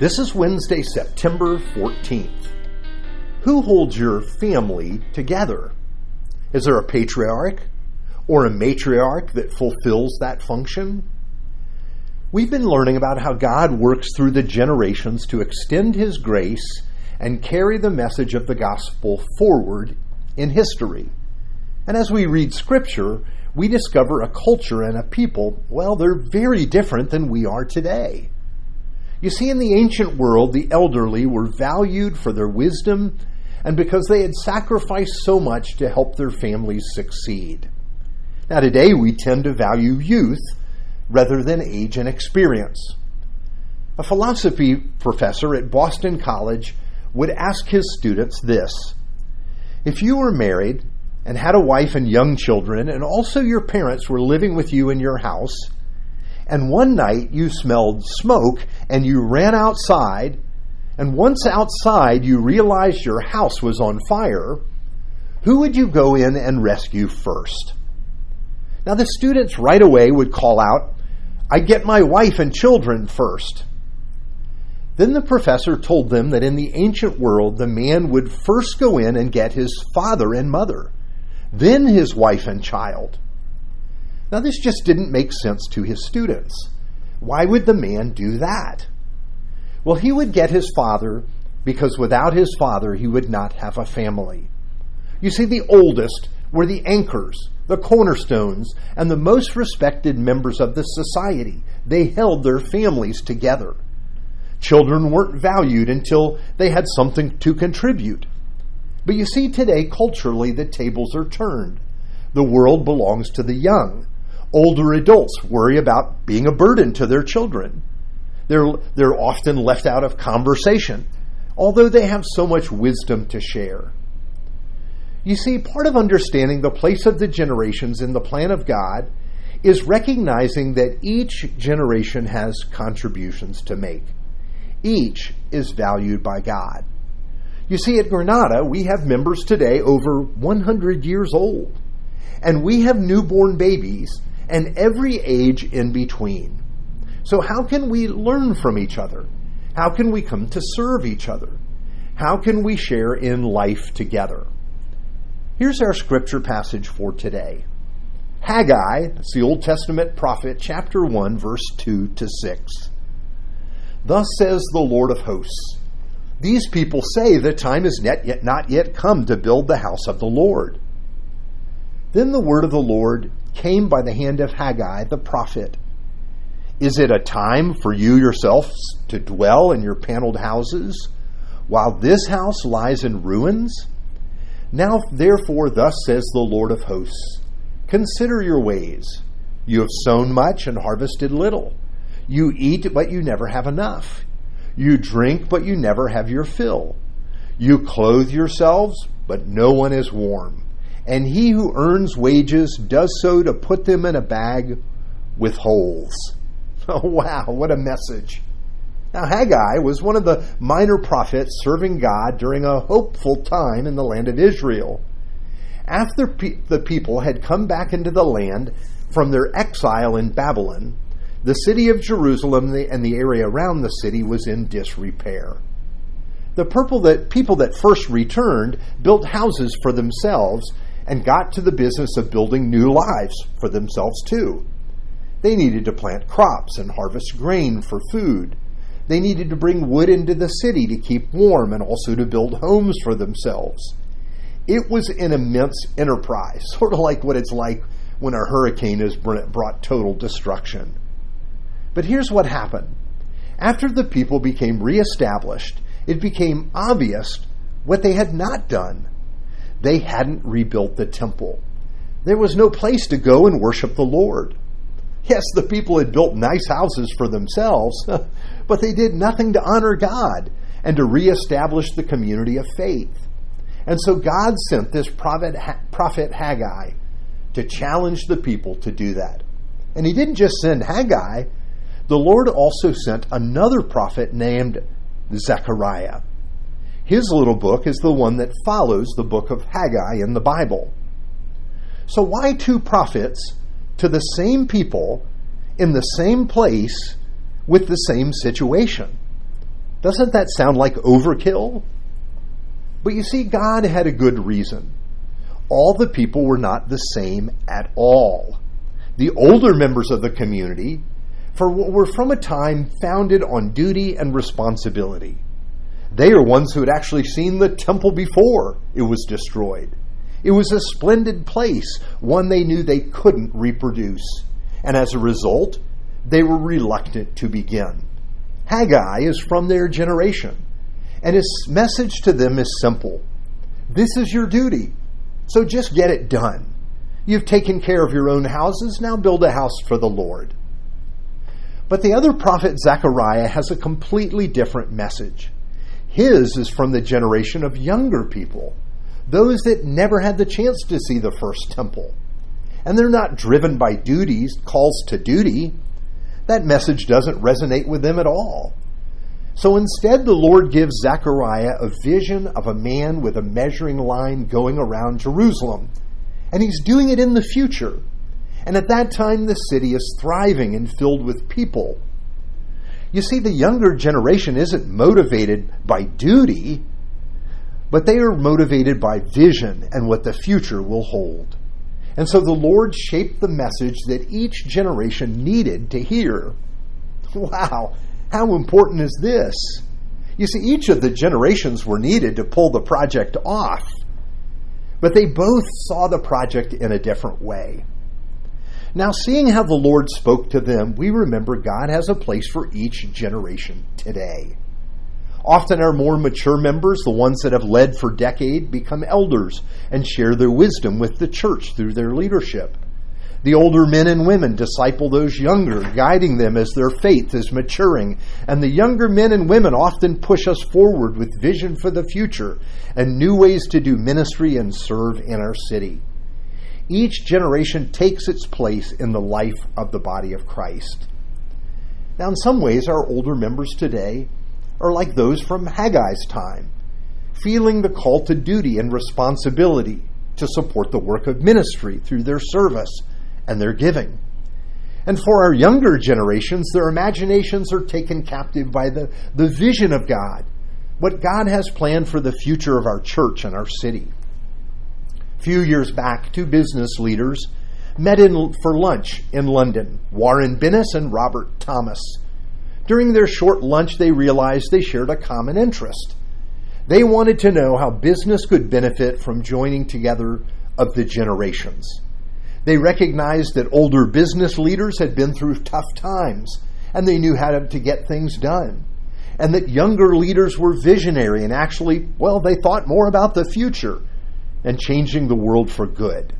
This is Wednesday, September 14th. Who holds your family together? Is there a patriarch or a matriarch that fulfills that function? We've been learning about how God works through the generations to extend His grace and carry the message of the gospel forward in history. And as we read Scripture, we discover a culture and a people, well, they're very different than we are today. You see, in the ancient world, the elderly were valued for their wisdom and because they had sacrificed so much to help their families succeed. Now, today we tend to value youth rather than age and experience. A philosophy professor at Boston College would ask his students this If you were married and had a wife and young children, and also your parents were living with you in your house, and one night you smelled smoke and you ran outside, and once outside you realized your house was on fire, who would you go in and rescue first? Now, the students right away would call out, I'd get my wife and children first. Then the professor told them that in the ancient world, the man would first go in and get his father and mother, then his wife and child. Now, this just didn't make sense to his students. Why would the man do that? Well, he would get his father because without his father, he would not have a family. You see, the oldest were the anchors, the cornerstones, and the most respected members of the society. They held their families together. Children weren't valued until they had something to contribute. But you see, today, culturally, the tables are turned. The world belongs to the young. Older adults worry about being a burden to their children. They're, they're often left out of conversation, although they have so much wisdom to share. You see, part of understanding the place of the generations in the plan of God is recognizing that each generation has contributions to make. Each is valued by God. You see, at Granada, we have members today over 100 years old, and we have newborn babies and every age in between. So, how can we learn from each other? How can we come to serve each other? How can we share in life together? Here's our scripture passage for today Haggai, that's the Old Testament prophet, chapter 1, verse 2 to 6. Thus says the Lord of hosts These people say the time is yet, not yet come to build the house of the Lord. Then the word of the Lord came by the hand of Haggai the prophet. Is it a time for you yourselves to dwell in your paneled houses, while this house lies in ruins? Now, therefore, thus says the Lord of hosts Consider your ways. You have sown much and harvested little. You eat, but you never have enough. You drink, but you never have your fill. You clothe yourselves, but no one is warm and he who earns wages does so to put them in a bag with holes. Oh, wow, what a message. Now, Haggai was one of the minor prophets serving God during a hopeful time in the land of Israel. After pe- the people had come back into the land from their exile in Babylon, the city of Jerusalem and the area around the city was in disrepair. The that, people that first returned built houses for themselves and got to the business of building new lives for themselves too. They needed to plant crops and harvest grain for food. They needed to bring wood into the city to keep warm and also to build homes for themselves. It was an immense enterprise, sort of like what it's like when a hurricane has brought total destruction. But here's what happened. After the people became reestablished, it became obvious what they had not done they hadn't rebuilt the temple. There was no place to go and worship the Lord. Yes, the people had built nice houses for themselves, but they did nothing to honor God and to reestablish the community of faith. And so God sent this prophet, prophet Haggai to challenge the people to do that. And he didn't just send Haggai, the Lord also sent another prophet named Zechariah. His little book is the one that follows the book of Haggai in the Bible. So, why two prophets to the same people in the same place with the same situation? Doesn't that sound like overkill? But you see, God had a good reason. All the people were not the same at all. The older members of the community for were from a time founded on duty and responsibility. They are ones who had actually seen the temple before it was destroyed. It was a splendid place, one they knew they couldn't reproduce. And as a result, they were reluctant to begin. Haggai is from their generation, and his message to them is simple This is your duty, so just get it done. You've taken care of your own houses, now build a house for the Lord. But the other prophet, Zechariah, has a completely different message. His is from the generation of younger people, those that never had the chance to see the first temple. And they're not driven by duties, calls to duty. That message doesn't resonate with them at all. So instead, the Lord gives Zechariah a vision of a man with a measuring line going around Jerusalem. And he's doing it in the future. And at that time, the city is thriving and filled with people. You see, the younger generation isn't motivated by duty, but they are motivated by vision and what the future will hold. And so the Lord shaped the message that each generation needed to hear. Wow, how important is this? You see, each of the generations were needed to pull the project off, but they both saw the project in a different way. Now, seeing how the Lord spoke to them, we remember God has a place for each generation today. Often, our more mature members, the ones that have led for decades, become elders and share their wisdom with the church through their leadership. The older men and women disciple those younger, guiding them as their faith is maturing. And the younger men and women often push us forward with vision for the future and new ways to do ministry and serve in our city each generation takes its place in the life of the body of Christ. Now, in some ways, our older members today are like those from Haggai's time, feeling the call to duty and responsibility to support the work of ministry through their service and their giving. And for our younger generations, their imaginations are taken captive by the, the vision of God, what God has planned for the future of our church and our city few years back, two business leaders met in, for lunch in London Warren Bennis and Robert Thomas. During their short lunch, they realized they shared a common interest. They wanted to know how business could benefit from joining together of the generations. They recognized that older business leaders had been through tough times and they knew how to get things done. And that younger leaders were visionary and actually, well, they thought more about the future and changing the world for good.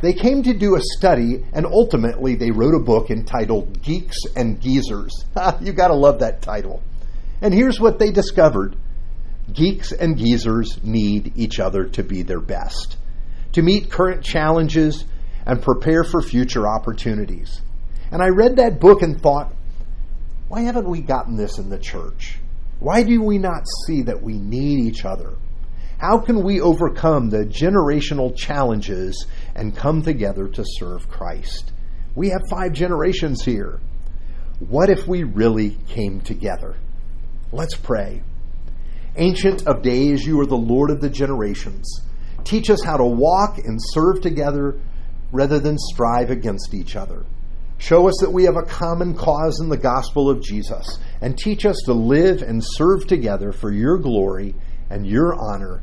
They came to do a study and ultimately they wrote a book entitled Geeks and Geezers. you gotta love that title. And here's what they discovered geeks and geezers need each other to be their best, to meet current challenges and prepare for future opportunities. And I read that book and thought, why haven't we gotten this in the church? Why do we not see that we need each other? How can we overcome the generational challenges and come together to serve Christ? We have five generations here. What if we really came together? Let's pray. Ancient of days, you are the Lord of the generations. Teach us how to walk and serve together rather than strive against each other. Show us that we have a common cause in the gospel of Jesus, and teach us to live and serve together for your glory and your honor